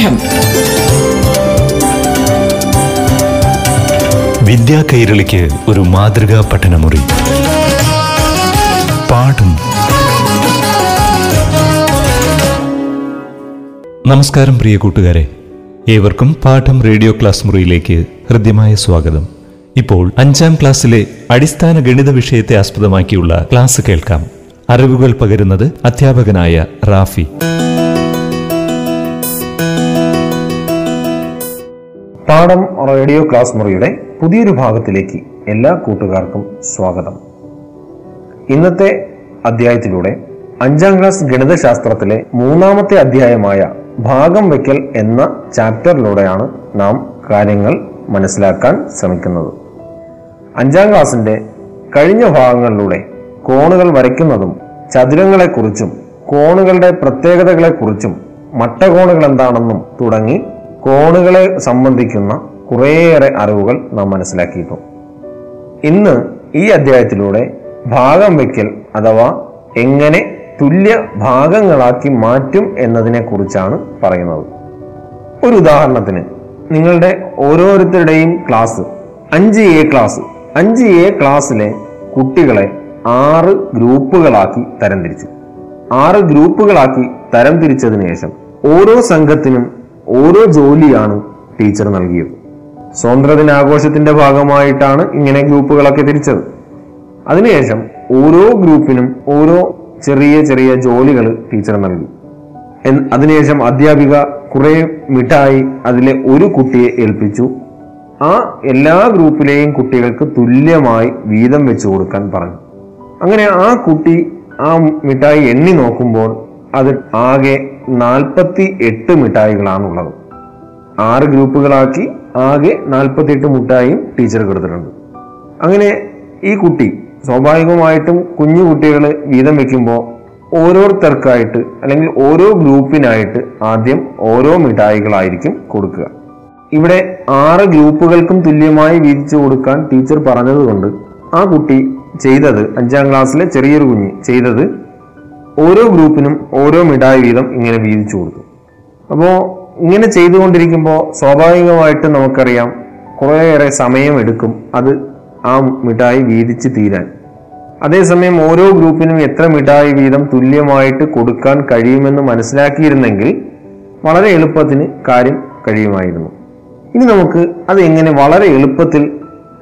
പാഠം വിദ്യാ കൈരളിക്ക് ഒരു മാതൃകാ പഠനമുറി. പാഠം. നമസ്കാരം പ്രിയ കൂട്ടുകാരെ. ഏവർക്കും പാഠം റേഡിയോ ക്ലാസ് മുറിയിലേക്ക് ഹൃദ്യമായ സ്വാഗതം. ഇപ്പോൾ അഞ്ചാം ക്ലാസ്സിലെ അടിസ്ഥാന ഗണിത വിഷയത്തെ ആസ്പദമാക്കിയുള്ള ക്ലാസ് കേൾക്കാം. അറിവുകൾ പകരുന്നത് അധ്യാപകനായ റാഫി. പാഠം റേഡിയോ ക്ലാസ് മുറിയുടെ പുതിയൊരു ഭാഗത്തിലേക്ക് എല്ലാ കൂട്ടുകാർക്കും സ്വാഗതം. ഇന്നത്തെ അധ്യായത്തിലൂടെ അഞ്ചാം ക്ലാസ് ഗണിതശാസ്ത്രത്തിലെ മൂന്നാമത്തെ അധ്യായമായ ഭാഗം വയ്ക്കൽ എന്ന ചാപ്റ്ററിലൂടെയാണ് നാം കാര്യങ്ങൾ മനസ്സിലാക്കാൻ ശ്രമിക്കുന്നത്. അഞ്ചാം ക്ലാസിന്റെ കഴിഞ്ഞ ഭാഗങ്ങളിലൂടെ കോണുകൾ വരയ്ക്കുന്നതും ചതുരങ്ങളെക്കുറിച്ചും കോണുകളുടെ പ്രത്യേകതകളെക്കുറിച്ചും മട്ടകോണുകൾ എന്താണെന്നും തുടങ്ങി കോണുകളെ സംബന്ധിക്കുന്ന കുറേയേറെ അറിവുകൾ നാം മനസ്സിലാക്കിയിട്ടുണ്ട്. ഇന്ന് ഈ അധ്യായത്തിലൂടെ ഭാഗം വയ്ക്കൽ അഥവാ എങ്ങനെ തുല്യ ഭാഗങ്ങളാക്കി മാറ്റും എന്നതിനെ കുറിച്ചാണ് പറയുന്നത്. ഒരു ഉദാഹരണത്തിന് നിങ്ങളുടെ ഓരോരുത്തരുടെയും ക്ലാസ് അഞ്ച് എ ക്ലാസ് അഞ്ച് എ ക്ലാസ്സിലെ കുട്ടികളെ ആറ് ഗ്രൂപ്പുകളാക്കി തരംതിരിച്ചു. ആറ് ഗ്രൂപ്പുകളാക്കി തരംതിരിച്ചതിന് ശേഷം ഓരോ സംഘത്തിനും ഓരോ ജോലിയാണ് ടീച്ചർ നൽകിയത്. സ്വാതന്ത്ര്യദിനാഘോഷത്തിന്റെ ഭാഗമായിട്ടാണ് ഇങ്ങനെ ഗ്രൂപ്പുകളൊക്കെ തിരിച്ചത്. അതിനുശേഷം ഓരോ ഗ്രൂപ്പിനും ഓരോ ചെറിയ ചെറിയ ജോലികൾ ടീച്ചർ നൽകി. അതിനുശേഷം അധ്യാപിക കുറെ മിഠായി അതിലെ ഒരു കുട്ടിയെ ഏൽപ്പിച്ചു. ആ എല്ലാ ഗ്രൂപ്പിലെയും കുട്ടികൾക്ക് തുല്യമായി വീതം വെച്ചു കൊടുക്കാൻ പറഞ്ഞു. അങ്ങനെ ആ കുട്ടി ആ മിഠായി എണ്ണി നോക്കുമ്പോൾ അത് ആകെ നാൽപ്പത്തി എട്ട് മിഠായികളാണുള്ളത്. ആറ് ഗ്രൂപ്പുകളാക്കി ആകെ നാൽപ്പത്തി എട്ട് മുട്ടായും ടീച്ചർ കൊടുത്തിട്ടുണ്ട്. അങ്ങനെ ഈ കുട്ടി സ്വാഭാവികമായിട്ടും കുഞ്ഞു കുട്ടികൾ വീതം വെക്കുമ്പോൾ ഓരോരുത്തർക്കായിട്ട് അല്ലെങ്കിൽ ഓരോ ഗ്രൂപ്പിനായിട്ട് ആദ്യം ഓരോ മിഠായികളായിരിക്കും കൊടുക്കുക. ഇവിടെ ആറ് ഗ്രൂപ്പുകൾക്കും തുല്യമായി വീതിച്ചു കൊടുക്കാൻ ടീച്ചർ പറഞ്ഞതുകൊണ്ട് ആ കുട്ടി ചെയ്തത് അഞ്ചാം ക്ലാസ്സിലെ ചെറിയൊരു കുഞ്ഞ് ചെയ്തത് ഓരോ ഗ്രൂപ്പിനും ഓരോ മിഠായി വീതം ഇങ്ങനെ വീതിച്ചു കൊടുത്തു. അപ്പോൾ ഇങ്ങനെ ചെയ്തുകൊണ്ടിരിക്കുമ്പോൾ സ്വാഭാവികമായിട്ട് നമുക്കറിയാം കുറേയേറെ സമയം എടുക്കും അത് ആ മിഠായി വീതിച്ച് തീരാൻ. അതേസമയം ഓരോ ഗ്രൂപ്പിനും എത്ര മിഠായി വീതം തുല്യമായിട്ട് കൊടുക്കാൻ കഴിയുമെന്ന് മനസ്സിലാക്കിയിരുന്നെങ്കിൽ വളരെ എളുപ്പത്തിന് കാര്യം കഴിയുമായിരുന്നു. ഇനി നമുക്ക് അത് എങ്ങനെ വളരെ എളുപ്പത്തിൽ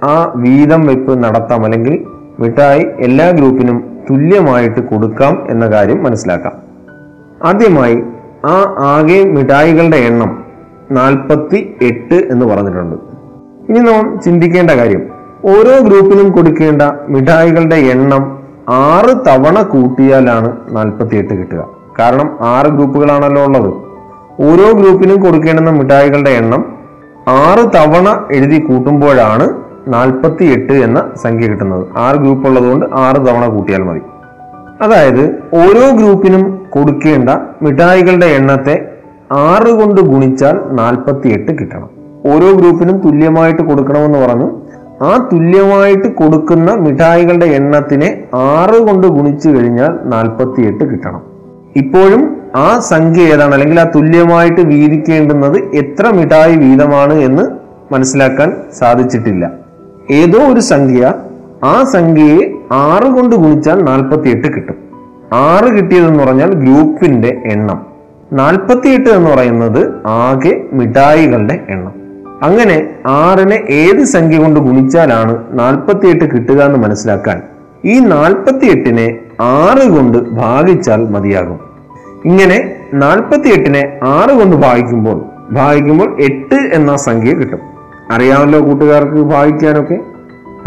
ആ വീതം വെപ്പ് നടത്താം അല്ലെങ്കിൽ മിഠായി എല്ലാ ഗ്രൂപ്പിനും തുല്യമായിട്ട് കൊടുക്കാം എന്ന കാര്യം മനസ്സിലാക്കാം. ആദ്യമായി ആ ആകെ മിഠായികളുടെ എണ്ണം നാൽപ്പത്തി എട്ട് എന്ന് പറഞ്ഞിട്ടുണ്ട്. ഇനി നാം ചിന്തിക്കേണ്ട കാര്യം ഓരോ ഗ്രൂപ്പിനും കൊടുക്കേണ്ട മിഠായികളുടെ എണ്ണം ആറ് തവണ കൂട്ടിയാലാണ് നാൽപ്പത്തി എട്ട് കിട്ടുക. കാരണം ആറ് ഗ്രൂപ്പുകളാണല്ലോ ഉള്ളത്. ഓരോ ഗ്രൂപ്പിനും കൊടുക്കേണ്ടുന്ന മിഠായികളുടെ എണ്ണം ആറ് തവണ എഴുതി കൂട്ടുമ്പോഴാണ് നാൽപ്പത്തി എട്ട് എന്ന സംഖ്യ കിട്ടുന്നത്. ആറ് ഗ്രൂപ്പ് ഉള്ളതുകൊണ്ട് ആറ് തവണ കൂട്ടിയാൽ മതി. അതായത് ഓരോ ഗ്രൂപ്പിനും കൊടുക്കേണ്ട മിഠായികളുടെ എണ്ണത്തെ ആറ് കൊണ്ട് ഗുണിച്ചാൽ നാൽപ്പത്തി എട്ട് കിട്ടണം. ഓരോ ഗ്രൂപ്പിനും തുല്യമായിട്ട് കൊടുക്കണമെന്ന് പറഞ്ഞു ആ തുല്യമായിട്ട് കൊടുക്കുന്ന മിഠായികളുടെ എണ്ണത്തിനെ ആറ് കൊണ്ട് ഗുണിച്ചു കഴിഞ്ഞാൽ നാൽപ്പത്തി എട്ട് കിട്ടണം. ഇപ്പോഴും ആ സംഖ്യ ഏതാണ്? അല്ലെങ്കിൽ ആ തുല്യമായിട്ട് വീതിക്കേണ്ടുന്നത് എത്ര മിഠായി വീതമാണ് എന്ന് മനസ്സിലാക്കാൻ സാധിച്ചിട്ടില്ല. ഏതോ ഒരു സംഖ്യ ആ സംഖ്യയെ ആറ് കൊണ്ട് ഗുണിച്ചാൽ നാൽപ്പത്തി എട്ട് കിട്ടും. ആറ് കിട്ടിയതെന്ന് പറഞ്ഞാൽ ഗ്രൂപ്പിന്റെ എണ്ണം. നാൽപ്പത്തിയെട്ട് എന്ന് പറയുന്നത് ആകെ മിഠായികളുടെ എണ്ണം. അങ്ങനെ ആറിനെ ഏത് സംഖ്യ കൊണ്ട് ഗുണിച്ചാലാണ് നാൽപ്പത്തിയെട്ട് കിട്ടുക എന്ന് മനസ്സിലാക്കാൻ ഈ നാൽപ്പത്തിയെട്ടിനെ ആറ് കൊണ്ട് ഭാഗിച്ചാൽ മതിയാകും. ഇങ്ങനെ നാൽപ്പത്തിയെട്ടിനെ ആറ് കൊണ്ട് ഭാഗിക്കുമ്പോൾ ഭാഗിക്കുമ്പോൾ എട്ട് എന്ന സംഖ്യ കിട്ടും. അറിയാമല്ലോ കൂട്ടുകാർക്ക് ഭാഗിക്കാനൊക്കെ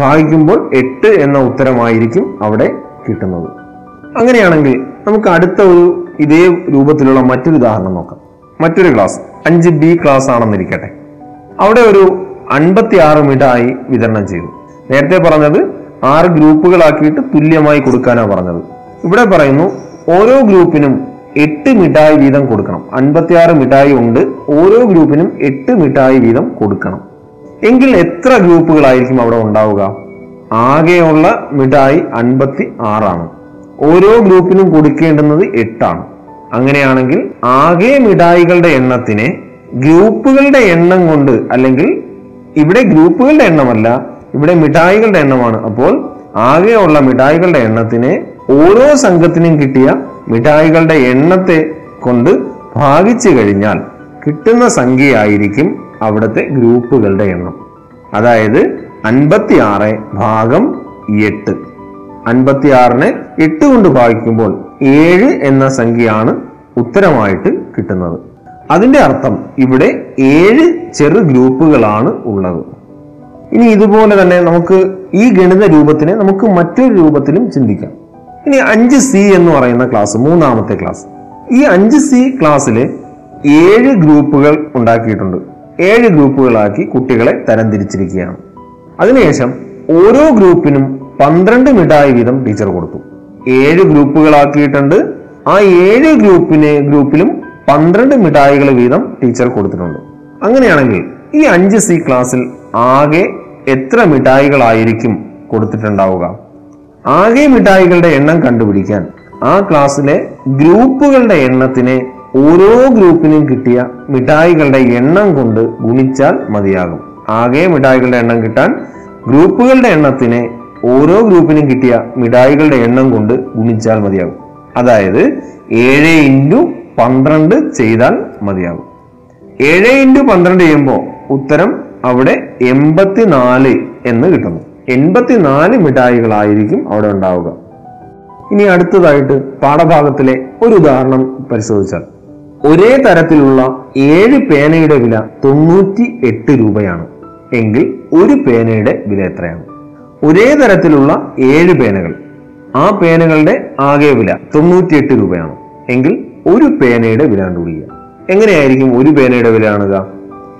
ഭാഗിക്കുമ്പോൾ എട്ട് എന്ന ഉത്തരമായിരിക്കും അവിടെ കിട്ടുന്നത്. അങ്ങനെയാണെങ്കിൽ നമുക്ക് അടുത്ത ഒരു ഇതേ രൂപത്തിലുള്ള മറ്റൊരു ഉദാഹരണം നോക്കാം. മറ്റൊരു ക്ലാസ് അഞ്ച് ബി ക്ലാസ് ആണെന്നിരിക്കട്ടെ. അവിടെ ഒരു അൻപത്തി ആറ് മിഠായി വിതരണം ചെയ്തു. നേരത്തെ പറഞ്ഞത് ആറ് ഗ്രൂപ്പുകളാക്കിയിട്ട് തുല്യമായി കൊടുക്കാനാണ് പറഞ്ഞത്. ഇവിടെ പറയുന്നു ഓരോ ഗ്രൂപ്പിനും എട്ട് മിഠായി വീതം കൊടുക്കണം. അൻപത്തിയാറ് മിഠായി ഉണ്ട് ഓരോ ഗ്രൂപ്പിനും എട്ട് മിഠായി വീതം കൊടുക്കണം. എങ്കിൽ എത്ര ഗ്രൂപ്പുകളായിരിക്കും അവിടെ ഉണ്ടാവുക? ആകെയുള്ള മിഠായി അൻപത്തി ആറാണ് ഓരോ ഗ്രൂപ്പിനും കൊടുക്കേണ്ടുന്നത് എട്ടാണ്. അങ്ങനെയാണെങ്കിൽ ആകെ മിഠായികളുടെ എണ്ണത്തിനെ ഗ്രൂപ്പുകളുടെ എണ്ണം കൊണ്ട് അല്ലെങ്കിൽ ഇവിടെ ഗ്രൂപ്പുകളുടെ എണ്ണമല്ല ഇവിടെ മിഠായികളുടെ എണ്ണമാണ്. അപ്പോൾ ആകെയുള്ള മിഠായികളുടെ എണ്ണത്തിനെ ഓരോ സംഘത്തിനും കിട്ടിയ മിഠായികളുടെ എണ്ണത്തെ കൊണ്ട് ഭാഗിച്ചു കഴിഞ്ഞാൽ കിട്ടുന്ന സംഖ്യയായിരിക്കും അവിടുത്തെ ഗ്രൂപ്പുകളുടെ എണ്ണം. അതായത് അൻപത്തി ആറ് ഭാഗം എട്ട്. അൻപത്തി ആറിനെ എട്ട് കൊണ്ട് ഭാഗിക്കുമ്പോൾ ഏഴ് എന്ന സംഖ്യയാണ് ഉത്തരമായിട്ട് കിട്ടുന്നത്. അതിന്റെ അർത്ഥം ഇവിടെ ഏഴ് ചെറു ഗ്രൂപ്പുകളാണ് ഉള്ളത്. ഇനി ഇതുപോലെ തന്നെ നമുക്ക് ഈ ഗണിത രൂപത്തിനെ നമുക്ക് മറ്റൊരു രൂപത്തിലും ചിന്തിക്കാം. ഇനി അഞ്ച് സി എന്ന് പറയുന്ന ക്ലാസ് മൂന്നാമത്തെ ക്ലാസ്. ഈ അഞ്ച് സി ക്ലാസ്സിൽ ഏഴ് ഗ്രൂപ്പുകൾ ഉണ്ടാക്കിയിട്ടുണ്ട്. ഏഴ് ഗ്രൂപ്പുകളാക്കി കുട്ടികളെ തരംതിരിച്ചിരിക്കുകയാണ്. അതിനുശേഷം ഓരോ ഗ്രൂപ്പിനും പന്ത്രണ്ട് മിഠായി വീതം ടീച്ചർ കൊടുത്തു. ഏഴ് ഗ്രൂപ്പുകളാക്കിയിട്ടുണ്ട്. ആ ഏഴ് ഗ്രൂപ്പിന് ഗ്രൂപ്പിലും പന്ത്രണ്ട് മിഠായികൾ വീതം ടീച്ചർ കൊടുത്തിട്ടുണ്ട്. അങ്ങനെയാണെങ്കിൽ ഈ അഞ്ച് സി ക്ലാസ്സിൽ ആകെ എത്ര മിഠായികളായിരിക്കും കൊടുത്തിട്ടുണ്ടാവുക? ആകെ മിഠായികളുടെ എണ്ണം കണ്ടുപിടിക്കാൻ ആ ക്ലാസ്സിലെ ഗ്രൂപ്പുകളുടെ എണ്ണത്തിനെ ഓരോ ഗ്രൂപ്പിനും കിട്ടിയ മിഠായികളുടെ എണ്ണം കൊണ്ട് ഗുണിച്ചാൽ മതിയാകും. ആകെ മിഠായികളുടെ എണ്ണം കിട്ടാൻ ഗ്രൂപ്പുകളുടെ എണ്ണത്തിനെ ഓരോ ഗ്രൂപ്പിനും കിട്ടിയ മിഠായികളുടെ എണ്ണം കൊണ്ട് ഗുണിച്ചാൽ മതിയാകും. അതായത് ഏഴ് ഇന്റു പന്ത്രണ്ട് ചെയ്താൽ മതിയാകും. ഏഴ് ഇന്റു പന്ത്രണ്ട് ചെയ്യുമ്പോൾ ഉത്തരം അവിടെ എൺപത്തിനാല് എന്ന് കിട്ടുന്നു. എൺപത്തിനാല് മിഠായികളായിരിക്കും അവിടെ ഉണ്ടാവുക. ഇനി അടുത്തതായിട്ട് പാഠഭാഗത്തിലെ ഒരു ഉദാഹരണം പരിശോധിച്ചാൽ ഒരേ തരത്തിലുള്ള ഏഴ് പേനയുടെ വില തൊണ്ണൂറ്റി എട്ട് രൂപയാണ്. എങ്കിൽ ഒരു പേനയുടെ വില എത്രയാണ്? ഒരേ തരത്തിലുള്ള ഏഴ് പേനകൾ. ആ പേനകളുടെ ആകെ വില തൊണ്ണൂറ്റിയെട്ട് രൂപയാണ്. എങ്കിൽ ഒരു പേനയുടെ വില കണ്ടുപിടിക്കുക. എങ്ങനെയായിരിക്കും ഒരു പേനയുടെ വില കാണുക?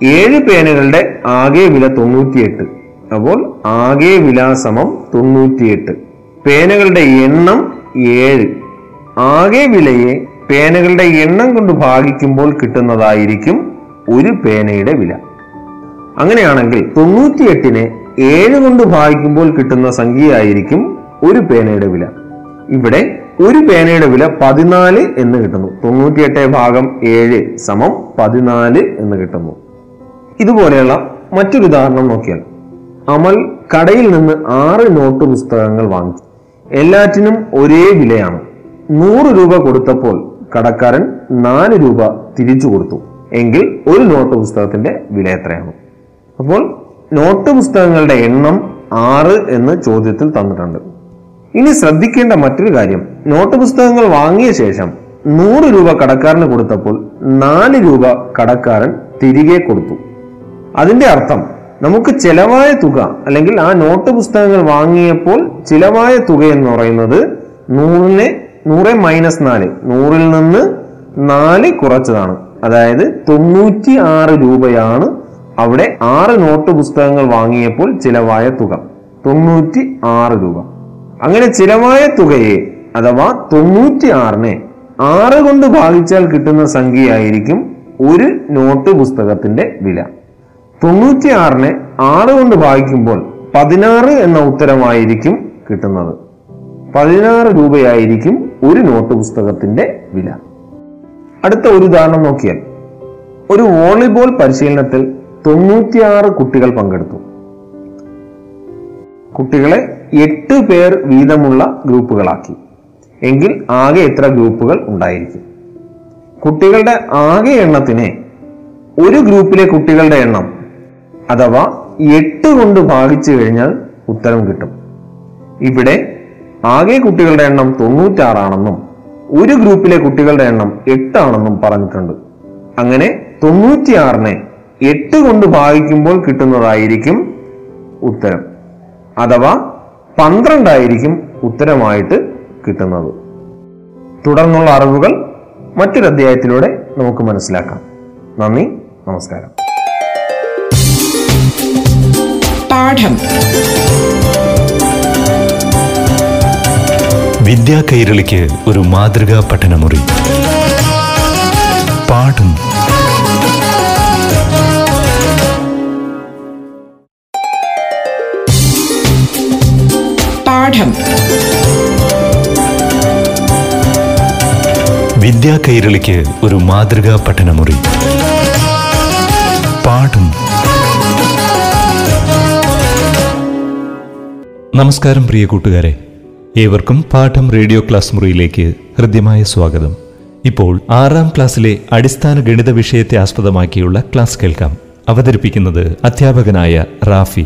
ഏഴ് പേനകളുടെ ആകെ വില തൊണ്ണൂറ്റിയെട്ട്. അപ്പോൾ ആകെ വില സമം തൊണ്ണൂറ്റിയെട്ട്. പേനകളുടെ എണ്ണം ഏഴ്. ആകെ വിലയെ പേനകളുടെ എണ്ണം കൊണ്ട് ഭാഗിക്കുമ്പോൾ കിട്ടുന്നതായിരിക്കും ഒരു പേനയുടെ വില. അങ്ങനെയാണെങ്കിൽ തൊണ്ണൂറ്റിയെട്ടിനെ ഏഴ് കൊണ്ട് ഭാഗിക്കുമ്പോൾ കിട്ടുന്ന സംഖ്യയായിരിക്കും ഒരു പേനയുടെ വില. ഇവിടെ ഒരു പേനയുടെ വില പതിനാല് എന്ന് കിട്ടുന്നു. തൊണ്ണൂറ്റിയെട്ട് ഭാഗം ഏഴ് സമം പതിനാല് എന്ന് കിട്ടുന്നു. ഇതുപോലെയുള്ള മറ്റൊരു ഉദാഹരണം നോക്കിയാൽ അമൽ കടയിൽ നിന്ന് ആറ് നോട്ട് പുസ്തകങ്ങൾ വാങ്ങി എല്ലാറ്റിനും ഒരേ വിലയാണ്. നൂറ് രൂപ കൊടുത്തപ്പോൾ കടക്കാരൻ നാല് രൂപ തിരിച്ചു കൊടുത്തു. എങ്കിൽ ഒരു നോട്ട് പുസ്തകത്തിന്റെ വില എത്രയാണ് അപ്പോൾ നോട്ട് പുസ്തകങ്ങളുടെ എണ്ണം ആറ് എന്ന് ചോദ്യത്തിൽ തന്നിട്ടുണ്ട്. ഇനി ശ്രദ്ധിക്കേണ്ട മറ്റൊരു കാര്യം. നോട്ട് പുസ്തകങ്ങൾ വാങ്ങിയ ശേഷം നൂറ് രൂപ കടക്കാരന് കൊടുത്തപ്പോൾ നാല് രൂപ കടക്കാരൻ തിരികെ കൊടുത്തു. അതിന്റെ അർത്ഥം നമുക്ക് ചിലവായ തുക അല്ലെങ്കിൽ ആ നോട്ട് പുസ്തകങ്ങൾ വാങ്ങിയപ്പോൾ ചിലവായ തുക എന്ന് പറയുന്നത് നൂറിനെ നൂറ് മൈനസ് നാല്. നൂറിൽ നിന്ന് നാല് കുറച്ചതാണ്. അതായത് തൊണ്ണൂറ്റി ആറ് രൂപയാണ് അവിടെ ആറ് നോട്ട് പുസ്തകങ്ങൾ വാങ്ങിയപ്പോൾ ചിലവായ തുക. തൊണ്ണൂറ്റി ആറ് രൂപ. അങ്ങനെ ചിലവായ തുകയെ അഥവാ തൊണ്ണൂറ്റി ആറിനെ ആറ് കൊണ്ട് ഭാഗിച്ചാൽ കിട്ടുന്ന സംഖ്യയായിരിക്കും ഒരു നോട്ട് പുസ്തകത്തിന്റെ വില. തൊണ്ണൂറ്റി ആറിനെ ആറ് കൊണ്ട് ഭാഗിക്കുമ്പോൾ പതിനാറ് എന്ന ഉത്തരമായിരിക്കും കിട്ടുന്നത്. പതിനാറ് രൂപയായിരിക്കും ഒരു നോട്ട് പുസ്തകത്തിന്റെ വില. അടുത്ത ഒരു ഉദാഹരണം നോക്കിയാൽ ഒരു വോളിബോൾ പരിശീലനത്തിൽ തൊണ്ണൂറ്റിയാറ് കുട്ടികൾ പങ്കെടുത്തു. കുട്ടികളെ എട്ട് പേർ വീതമുള്ള ഗ്രൂപ്പുകളാക്കി. എങ്കിൽ ആകെ എത്ര ഗ്രൂപ്പുകൾ ഉണ്ടായിരിക്കും? കുട്ടികളുടെ ആകെ എണ്ണത്തിനെ ഒരു ഗ്രൂപ്പിലെ കുട്ടികളുടെ എണ്ണം അഥവാ എട്ട് കൊണ്ട് ഭാഗിച്ചു കഴിഞ്ഞാൽ ഉത്തരം കിട്ടും. ഇവിടെ ആകെ കുട്ടികളുടെ എണ്ണം തൊണ്ണൂറ്റാറാണെന്നും ഒരു ഗ്രൂപ്പിലെ കുട്ടികളുടെ എണ്ണം എട്ടാണെന്നും പറഞ്ഞിട്ടുണ്ട്. അങ്ങനെ തൊണ്ണൂറ്റിയാറിനെ എട്ട് കൊണ്ട് ഭാഗിക്കുമ്പോൾ കിട്ടുന്നതായിരിക്കും ഉത്തരം. അഥവാ പന്ത്രണ്ടായിരിക്കും ഉത്തരമായിട്ട് കിട്ടുന്നത്. തുടർന്നുള്ള അറിവുകൾ മറ്റൊരു അധ്യായത്തിലൂടെ നമുക്ക് മനസ്സിലാക്കാം. നന്ദി നമസ്കാരം. പാഠം. വിദ്യാ കൈരളിക്ക് ഒരു മാതൃകാ പഠനമുറി. പാഠം. വിദ്യാ കൈരളിക്ക് ഒരു മാതൃകാ പഠനമുറി. നമസ്കാരം പ്രിയ കൂട്ടുകാരെ. ഏവർക്കും പാഠം റേഡിയോ ക്ലാസ് മുറിയിലേക്ക് ഹൃദ്യമായ സ്വാഗതം. ഇപ്പോൾ ആറാം ക്ലാസ്സിലെ അടിസ്ഥാന ഗണിത വിഷയത്തെ ആസ്പദമാക്കിയുള്ള ക്ലാസ് കേൾക്കാം. അവതരിപ്പിക്കുന്നത് അധ്യാപകനായ റാഫി.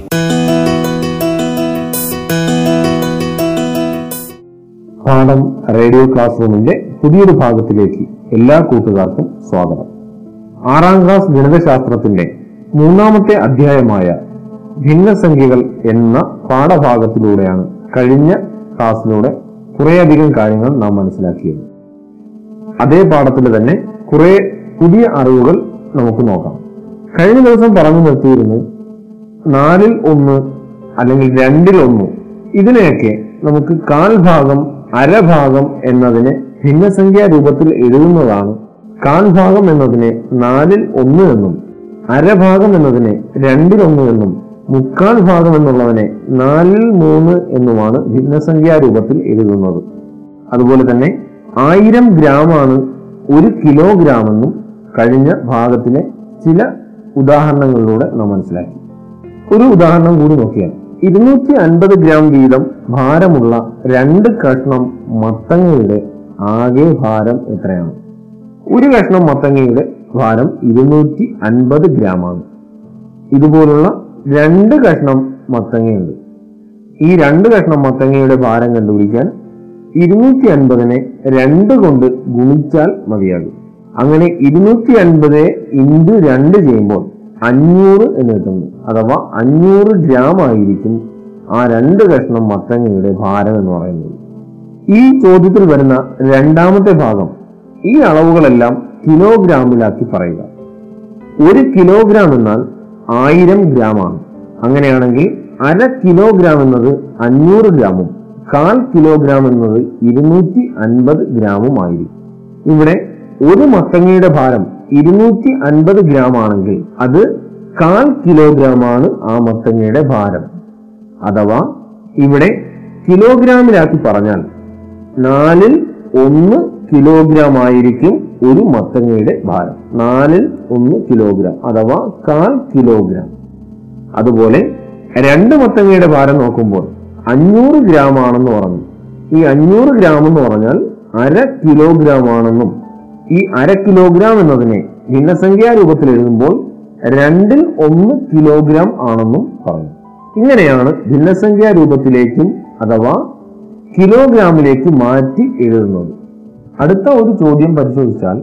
പാഠം റേഡിയോ ക്ലാസ് റൂമിന്റെ പുതിയൊരു ഭാഗത്തിലേക്ക് എല്ലാ കൂട്ടുകാർക്കും സ്വാഗതം. ആറാം ക്ലാസ് ഗണിതശാസ്ത്രത്തിന്റെ മൂന്നാമത്തെ അധ്യായമായ ഭിന്നസംഖ്യകൾ എന്ന പാഠഭാഗത്തിലൂടെയാണ് കഴിഞ്ഞ ക്ലാസ്സിലൂടെ കുറേയധികം കാര്യങ്ങൾ നാം മനസ്സിലാക്കിയത് അതേ പാഠത്തിൽ തന്നെ കുറെ പുതിയ അറിവുകൾ നമുക്ക് നോക്കാം. കഴിഞ്ഞ ദിവസം പറഞ്ഞു നിർത്തിയിരുന്നു നാലിൽ ഒന്ന് അല്ലെങ്കിൽ രണ്ടിൽ ഒന്ന് ഇതിനെയൊക്കെ നമുക്ക് കാൽഭാഗം അരഭാഗം എന്നതിനെ ഭിന്നസംഖ്യാ രൂപത്തിൽ എഴുതുന്നതാണ്. കാൽഭാഗം എന്നതിനെ നാലിൽ ഒന്ന് എന്നും അരഭാഗം എന്നതിനെ രണ്ടിലൊന്ന് എന്നും മുക്കാൽ ഭാഗം എന്നുള്ളവനെ നാലിൽ മൂന്ന് എന്നുമാണ് ഭിന്നസംഖ്യാ രൂപത്തിൽ എഴുതുന്നത്. അതുപോലെ തന്നെ ആയിരം ഗ്രാമാണ് ഒരു കിലോഗ്രാം എന്നും കഴിഞ്ഞ ഭാഗത്തിലെ ചില ഉദാഹരണങ്ങളിലൂടെ നാം മനസ്സിലാക്കി. ഒരു ഉദാഹരണം കൂടി നോക്കിയാൽ ഇരുന്നൂറ്റി അൻപത് ഗ്രാം വീതം ഭാരമുള്ള രണ്ട് കഷ്ണം മത്തങ്ങയുടെ ആകെ ഭാരം എത്രയാണ്? ഒരു കഷ്ണം മത്തങ്ങയുടെ ഭാരം ഇരുന്നൂറ്റി അൻപത് ഗ്രാമാണ്. ഇതുപോലുള്ള രണ്ട് കഷ്ണം മത്തങ്ങയുണ്ട്. ഈ രണ്ട് കഷ്ണം മത്തങ്ങയുടെ ഭാരം കണ്ടുപിടിക്കാൻ ഇരുന്നൂറ്റി അൻപതിനെ രണ്ട് കൊണ്ട് ഗുണിച്ചാൽ മതിയാകും. അങ്ങനെ ഇരുന്നൂറ്റി അൻപത് ഇന്റു രണ്ട് ചെയ്യുമ്പോൾ അഞ്ഞൂറ് എന്ന് കിട്ടുന്നു. അഥവാ അഞ്ഞൂറ് ഗ്രാം ആയിരിക്കും ആ രണ്ട് കഷ്ണം മത്തങ്ങയുടെ ഭാരം എന്ന് പറയുന്നത്. ഈ ചോദ്യത്തിൽ വരുന്ന രണ്ടാമത്തെ ഭാഗം ഈ അളവുകളെല്ലാം കിലോഗ്രാമിലാക്കി പറയുക. ഒരു കിലോഗ്രാം എന്നാൽ ആയിരം ഗ്രാമാണ്. അങ്ങനെയാണെങ്കിൽ അര കിലോഗ്രാം എന്നത് അഞ്ഞൂറ് ഗ്രാമും കാൽ കിലോഗ്രാം എന്നത് ഇരുന്നൂറ്റി അൻപത് ഗ്രാമും ആയിരിക്കും. ഇവിടെ ഒരു മത്തങ്ങയുടെ ഭാരം ഇരുന്നൂറ്റി അൻപത് ഗ്രാം ആണെങ്കിൽ അത് കാൽ കിലോഗ്രാം ആണ് ആ മത്തങ്ങയുടെ ഭാരം. അഥവാ ഇവിടെ കിലോഗ്രാമിലാക്കി പറഞ്ഞാൽ നാലിൽ ഒന്ന് കിലോഗ്രാം ആയിരിക്കും ഒരു മത്തങ്ങയുടെ ഭാരം. നാലിൽ ഒന്ന് കിലോഗ്രാം അഥവാ കാൽ കിലോഗ്രാം അതുപോലെ രണ്ട് മത്തങ്ങയുടെ ഭാരം നോക്കുമ്പോൾ അഞ്ഞൂറ് ഗ്രാം ആണെന്ന് പറഞ്ഞു. ഈ അഞ്ഞൂറ് ഗ്രാം എന്ന് പറഞ്ഞാൽ അര കിലോഗ്രാം ആണെന്നും ഈ അര കിലോഗ്രാം എന്നതിനെ ഭിന്നസംഖ്യാ രൂപത്തിൽ എഴുതുമ്പോൾ രണ്ടിൽ ഒന്ന് കിലോഗ്രാം ആണെന്നും പറഞ്ഞു. ഇങ്ങനെയാണ് ഭിന്നസംഖ്യാ രൂപത്തിലേക്കും അഥവാ കിലോഗ്രാമിലേക്ക് മാറ്റി എഴുതുന്നത്. അടുത്ത ഒരു ചോദ്യം പരിശോധിച്ചാൽ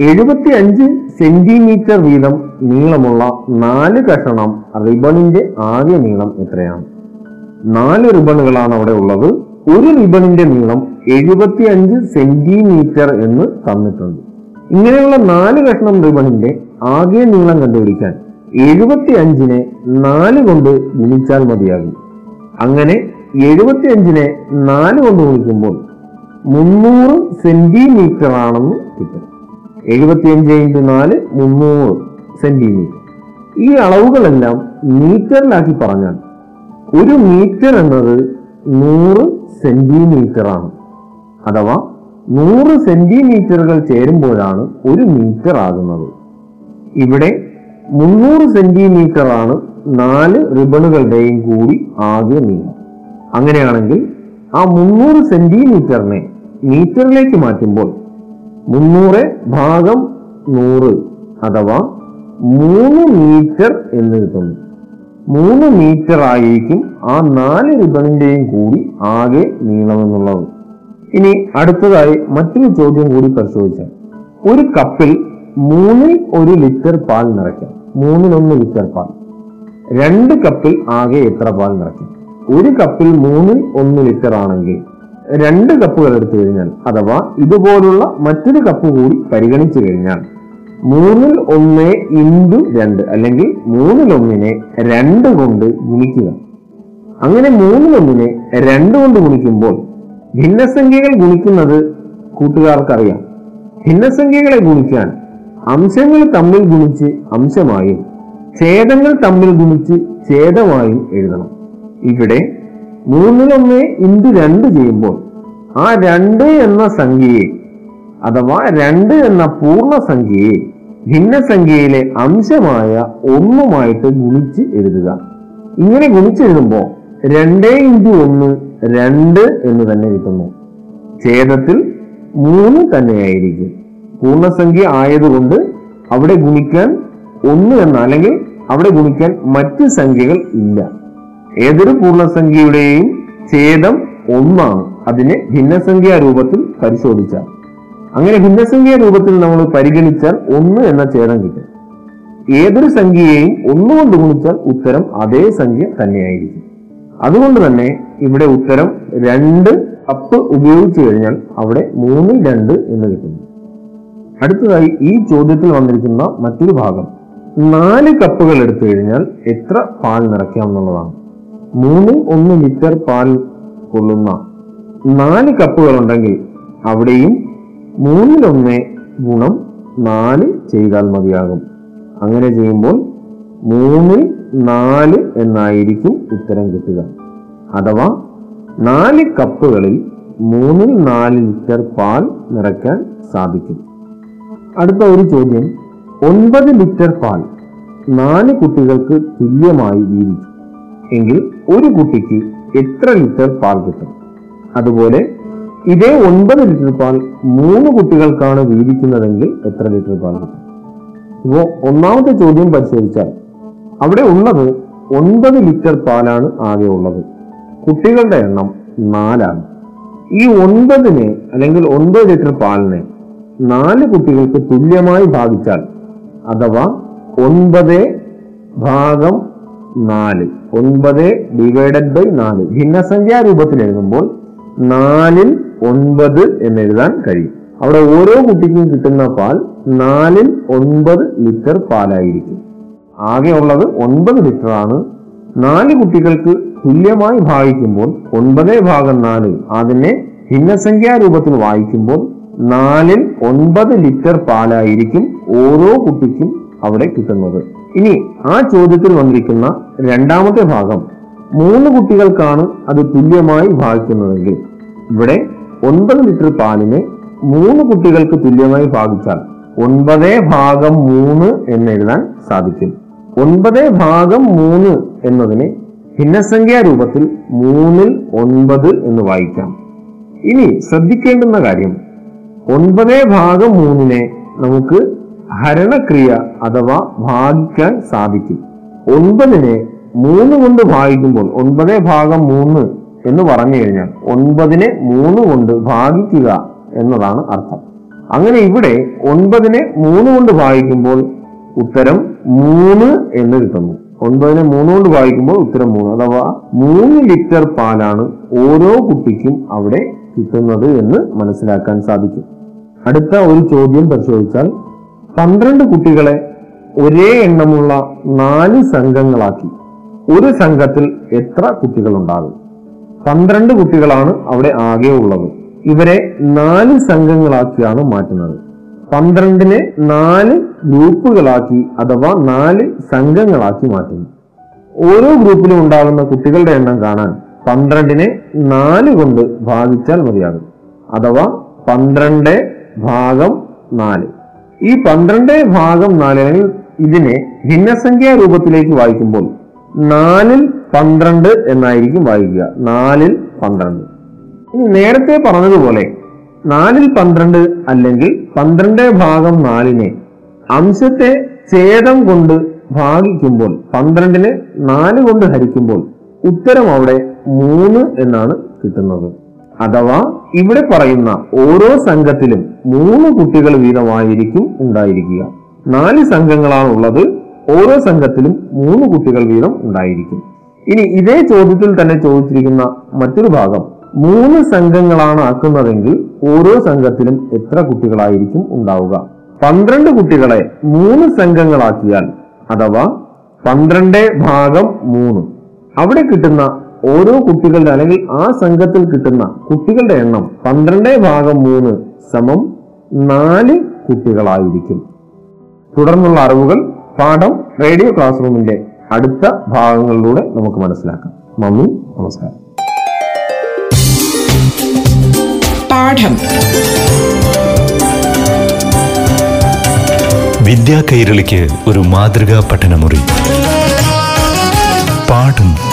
എഴുപത്തി അഞ്ച് സെന്റിമീറ്റർ വീതം നീളമുള്ള നാല് കഷണം റിബണിന്റെ ആകെ നീളം എത്രയാണ്? നാല് റിബണുകളാണ് അവിടെ ഉള്ളത്. ഒരു റിബണിന്റെ നീളം എഴുപത്തി അഞ്ച് സെന്റിമീറ്റർ എന്ന് തന്നിട്ടുണ്ട്. ഇങ്ങനെയുള്ള നാല് കഷ്ണം റിബണിന്റെ ആകെ നീളം കണ്ടുപിടിക്കാൻ എഴുപത്തി അഞ്ചിനെ നാല് കൊണ്ട് ഗുണിച്ചാൽ മതിയാകും. അങ്ങനെ എഴുപത്തി അഞ്ചിനെ നാല് കൊണ്ട് ഗുണിക്കുമ്പോൾ മുന്നൂറ് സെന്റിമീറ്റർ ആണെന്ന് കിട്ടും. എഴുപത്തിയഞ്ച് ഇന്റു നാല് മുന്നൂറ് സെന്റിമീറ്റർ. ഈ അളവുകളെല്ലാം മീറ്ററിലാക്കി പറഞ്ഞാൽ ഒരു മീറ്റർ എന്നത് നൂറ് സെന്റിമീറ്റർ ആണ് അഥവാ നൂറ് സെന്റിമീറ്ററുകൾ ചേരുമ്പോഴാണ് ഒരു മീറ്റർ ആകുന്നത്. ഇവിടെ മുന്നൂറ് സെന്റിമീറ്റർ ആണ് നാല് റിബണുകളുടെയും കൂടി ആകെ നീളം. അങ്ങനെയാണെങ്കിൽ ആ മുന്നൂറ് സെന്റിമീറ്ററിനെ മീറ്ററിലേക്ക് മാറ്റുമ്പോൾ മുന്നൂറ് ഭാഗം നൂറ് അഥവാ മൂന്ന് മീറ്റർ എന്ന് കിട്ടുന്നു. മൂന്ന് മീറ്റർ ആയിരിക്കും ആ നാല് റിബണിന്റെയും കൂടി ആകെ നീളമെന്നുള്ളത് ഇനി അടുത്തതായി മറ്റൊരു ചോദ്യം കൂടി പരിശോധിച്ചാൽ ഒരു കപ്പിൽ മൂന്നിൽ ഒരു ലിറ്റർ പാൽ നിറയ്ക്കാം. മൂന്നിലൊന്ന് ലിറ്റർ പാൽ. രണ്ട് കപ്പിൽ ആകെ എത്ര പാൽ നിറയ്ക്കാം? ഒരു കപ്പിൽ മൂന്നിൽ ഒന്ന് ലിറ്റർ ആണെങ്കിൽ രണ്ട് കപ്പുകൾ എടുത്തു കഴിഞ്ഞാൽ അഥവാ ഇതുപോലുള്ള മറ്റൊരു കപ്പ് കൂടി പരിഗണിച്ചു കഴിഞ്ഞാൽ മൂന്നിൽ ഒന്ന് ഇന്റു രണ്ട് അല്ലെങ്കിൽ മൂന്നിൽ ഒന്നിനെ രണ്ട് കൊണ്ട് ഗുണിക്കുക. അങ്ങനെ മൂന്നിലൊന്നിനെ രണ്ട് കൊണ്ട് ഗുണിക്കുമ്പോൾ ഭിന്നസംഖ്യകൾ ഗുണിക്കുന്നത് കൂട്ടുകാർക്കറിയാം. ഭിന്നസംഖ്യകളെ ഗുണിക്കാൻ അംശങ്ങൾ തമ്മിൽ ഗുണിച്ച് അംശമായും ഛേദങ്ങൾ തമ്മിൽ ഗുണിച്ച് ഛേദമായും എഴുതണം. ഇവിടെ മൂന്നിലൊന്ന് ഇന്റു രണ്ട് ചെയ്യുമ്പോൾ ആ രണ്ട് എന്ന സംഖ്യയെ അഥവാ രണ്ട് എന്ന പൂർണസംഖ്യയെ ഭിന്നസംഖ്യയിലെ അംശമായ ഒന്നുമായിട്ട് ഗുണിച്ച് എഴുതുക. ഇങ്ങനെ ഗുണിച്ചെഴുതുമ്പോൾ രണ്ട് ഇന്റു ഒന്ന് രണ്ട് എന്ന് തന്നെ കിട്ടുന്നു. ഛേദത്തിൽ മൂന്ന് തന്നെയായിരിക്കും. പൂർണസംഖ്യ ആയതുകൊണ്ട് അവിടെ ഗുണിക്കാൻ ഒന്ന് എന്ന അല്ലെങ്കിൽ അവിടെ ഗുണിക്കാൻ മറ്റ് സംഖ്യകൾ ഇല്ല. ഏതൊരു പൂർണസംഖ്യയുടെയും ഛേദം ഒന്നാണ്. അതിനെ ഭിന്നസംഖ്യാ രൂപത്തിൽ പരിശോധിച്ചാൽ. അങ്ങനെ ഭിന്നസംഖ്യാ രൂപത്തിൽ നമ്മൾ പരിഗണിച്ചാൽ ഒന്ന് എന്ന ഛേദം കിട്ടും. ഏതൊരു സംഖ്യയെയും ഒന്നുകൊണ്ട് ഗുണിച്ചാൽ ഉത്തരം അതേ സംഖ്യ തന്നെയായിരിക്കും. അതുകൊണ്ട് തന്നെ ഇവിടെ ഉത്തരം രണ്ട് കപ്പ് ഉപയോഗിച്ചു കഴിഞ്ഞാൽ അവിടെ മൂന്നിൽ രണ്ട് എന്ന് കിട്ടുന്നു അടുത്തതായി ഈ ചോദ്യത്തിൽ വന്നിരിക്കുന്ന മറ്റൊരു ഭാഗം. നാല് കപ്പുകൾ എടുത്തു കഴിഞ്ഞാൽ എത്ര പാൽ നിറയ്ക്കാം എന്നുള്ളതാണ്. മൂന്നിൽ ഒന്ന് ലിറ്റർ പാൽ കൊള്ളുന്ന നാല് കപ്പുകൾ ഉണ്ടെങ്കിൽ അവിടെയും മൂന്നിലൊന്ന് ഗുണം നാല് ചെയ്താൽ മതിയാകും. അങ്ങനെ ചെയ്യുമ്പോൾ മൂന്നിൽ നാല് എന്നായിരിക്കും ഉത്തരം കിട്ടുക. അഥവാ നാല് കപ്പുകളിൽ മൂന്നിൽ നാല് ലിറ്റർ പാൽ നിറയ്ക്കാൻ സാധിക്കും. അടുത്ത ഒരു ചോദ്യം. ഒൻപത് ലിറ്റർ പാൽ നാല് കുട്ടികൾക്ക് തുല്യമായി വീതിച്ചു എങ്കിൽ ഒരു കുട്ടിക്ക് എത്ര ലിറ്റർ പാൽ കിട്ടും? അതുപോലെ ഇതേ ഒൻപത് ലിറ്റർ പാൽ മൂന്ന് കുട്ടികൾക്കാണ് വീതിക്കുന്നതെങ്കിൽ എത്ര ലിറ്റർ പാൽ കിട്ടും? ഇപ്പോൾ ഒന്നാമത്തെ ചോദ്യം പരിശോധിച്ചാൽ അവിടെ ഉള്ളത് ഒൻപത് ലിറ്റർ പാലാണ് ആകെ ഉള്ളത്. കുട്ടികളുടെ എണ്ണം നാലാണ്. ഈ ഒൻപതിനെ അല്ലെങ്കിൽ ഒൻപത് ലിറ്റർ പാലിനെ നാല് കുട്ടികൾക്ക് തുല്യമായി ഭാഗിച്ചാൽ അഥവാ ഒൻപത് ഭാഗം നാല്. ഒൻപത് ഡിവൈഡഡ് ബൈ നാല്. ഭിന്നസംഖ്യാ രൂപത്തിൽ എഴുതുമ്പോൾ നാലിൽ ഒൻപത് എന്ന് എഴുതാൻ കഴിയും. അവിടെ ഓരോ കുട്ടിക്കും കിട്ടുന്ന പാൽ നാലിൽ ഒൻപത് ലിറ്റർ പാലായിരിക്കും. ആകെ ഉള്ളത് ഒൻപത് ലിറ്റർ ആണ്. നാല് കുട്ടികൾക്ക് തുല്യമായി ഭാഗിക്കുമ്പോൾ ഒൻപത് ഭാഗം നാല്. അതിനെ ഭിന്നസംഖ്യാ രൂപത്തിൽ വായിക്കുമ്പോൾ നാലിൽ ഒൻപത് ലിറ്റർ പാലായിരിക്കും ഓരോ കുട്ടിക്കും അവിടെ കിട്ടുന്നത്. ഇനി ആ ചോദ്യത്തിൽ വന്നിരിക്കുന്ന രണ്ടാമത്തെ ഭാഗം മൂന്ന് കുട്ടികൾക്കാണ് അത് തുല്യമായി ഭാഗിക്കുന്നതെങ്കിൽ ഇവിടെ ഒൻപത് ലിറ്റർ പാലിനെ മൂന്ന് കുട്ടികൾക്ക് തുല്യമായി ഭാഗിച്ചാൽ ഒൻപതേ ഭാഗം മൂന്ന് എന്ന് എഴുതാൻ സാധിക്കും. ഒൻപതേ ഭാഗം മൂന്ന് എന്നതിനെ ഭിന്നസംഖ്യാ രൂപത്തിൽ മൂന്നിൽ ഒൻപത് എന്ന് വായിക്കാം. ഇനി ശ്രദ്ധിക്കേണ്ടുന്ന കാര്യം ഒൻപതേ ഭാഗം മൂന്നിനെ നമുക്ക് ഹരണക്രിയ അഥവാ ഭാഗിക്കാൻ സാധിക്കും. ഒൻപതിനെ മൂന്ന് കൊണ്ട് ഭാഗിക്കുമ്പോൾ ഒൻപത് ഭാഗം മൂന്ന് എന്ന് പറഞ്ഞു കഴിഞ്ഞാൽ ഒൻപതിനെ മൂന്ന് കൊണ്ട് ഭാഗിക്കുക എന്നതാണ് അർത്ഥം. അങ്ങനെ ഇവിടെ ഒൻപതിനെ മൂന്ന് കൊണ്ട് ഭാഗിക്കുമ്പോൾ ഉത്തരം മൂന്ന് എന്ന് കിട്ടുന്നു. ഒൻപതിനെ മൂന്ന് കൊണ്ട് ഭാഗിക്കുമ്പോൾ ഉത്തരം മൂന്ന്. അഥവാ മൂന്ന് ലിറ്റർ പാലാണ് ഓരോ കുട്ടിക്കും അവിടെ കിട്ടുന്നത് എന്ന് മനസ്സിലാക്കാൻ സാധിക്കും. അടുത്ത ഒരു ചോദ്യം പരിശോധിച്ചാൽ പന്ത്രണ്ട് കുട്ടികളെ ഒരേ എണ്ണമുള്ള നാല് സംഘങ്ങളാക്കി. ഒരു സംഘത്തിൽ എത്ര കുട്ടികളുണ്ടാകും? പന്ത്രണ്ട് കുട്ടികളാണ് അവിടെ ആകെ ഉള്ളത്. ഇവരെ നാല് സംഘങ്ങളാക്കിയാണ് മാറ്റുന്നത്. പന്ത്രണ്ടിനെ നാല് ഗ്രൂപ്പുകളാക്കി അഥവാ നാല് സംഘങ്ങളാക്കി മാറ്റുന്നു. ഓരോ ഗ്രൂപ്പിലും ഉണ്ടാകുന്ന കുട്ടികളുടെ എണ്ണം കാണാൻ പന്ത്രണ്ടിനെ നാല് കൊണ്ട് ഭാഗിച്ചാൽ മതിയാകും. അഥവാ പന്ത്രണ്ട് ഭാഗം നാല്. ഈ പന്ത്രണ്ട് ഭാഗം നാല് അല്ലെങ്കിൽ ഇതിനെ ഭിന്നസംഖ്യാ രൂപത്തിലേക്ക് വായിക്കുമ്പോൾ നാലിൽ പന്ത്രണ്ട് എന്നായിരിക്കും വായിക്കുക. നാലിൽ പന്ത്രണ്ട്. ഇനി നേരത്തെ പറഞ്ഞതുപോലെ നാലിൽ പന്ത്രണ്ട് അല്ലെങ്കിൽ പന്ത്രണ്ട് ഭാഗം നാലിനെ അംശത്തെ ഛേദം കൊണ്ട് ഭാഗിക്കുമ്പോൾ പന്ത്രണ്ടിനെ നാല് കൊണ്ട് ഹരിക്കുമ്പോൾ ഉത്തരം അവിടെ മൂന്ന് എന്നാണ് കിട്ടുന്നത്. അഥവാ ഇവിടെ പറയുന്ന ഓരോ സംഘത്തിലും മൂന്ന് കുട്ടികൾ വീതമായിരിക്കും ഉണ്ടായിരിക്കുക. നാല് സംഘങ്ങളാണ് ഉള്ളത് ഓരോ സംഘത്തിലും മൂന്ന് കുട്ടികൾ വീതം ഉണ്ടായിരിക്കും. ഇനി ഇതേ ചോദ്യത്തിൽ തന്നെ ചോദിച്ചിരിക്കുന്ന മറ്റൊരു ഭാഗം. മൂന്ന് സംഘങ്ങളാണ് ആക്കുന്നതെങ്കിൽ ഓരോ സംഘത്തിലും എത്ര കുട്ടികളായിരിക്കും ഉണ്ടാവുക? പന്ത്രണ്ട് കുട്ടികളെ മൂന്ന് സംഘങ്ങളാക്കിയാൽ അഥവാ പന്ത്രണ്ട് ഭാഗം മൂന്ന്. അവിടെ കിട്ടുന്ന ഓരോ കുട്ടികളുടെ അല്ലെങ്കിൽ ആ സംഘത്തിൽ കിട്ടുന്ന കുട്ടികളുടെ എണ്ണം പന്ത്രണ്ട് ഭാഗം മൂന്ന് സമം നാല് കുട്ടികളായിരിക്കും. തുടർന്നുള്ള അറിവുകൾ പാഠം റേഡിയോ ക്ലാസ് റൂമിന്റെ അടുത്ത ഭാഗങ്ങളിലൂടെ നമുക്ക് മനസ്സിലാക്കാം. നന്ദി നമസ്കാരം. പാഠം. വിദ്യാ കൈരളിക്ക് ഒരു മാതൃകാ പഠനമുറി. പാഠം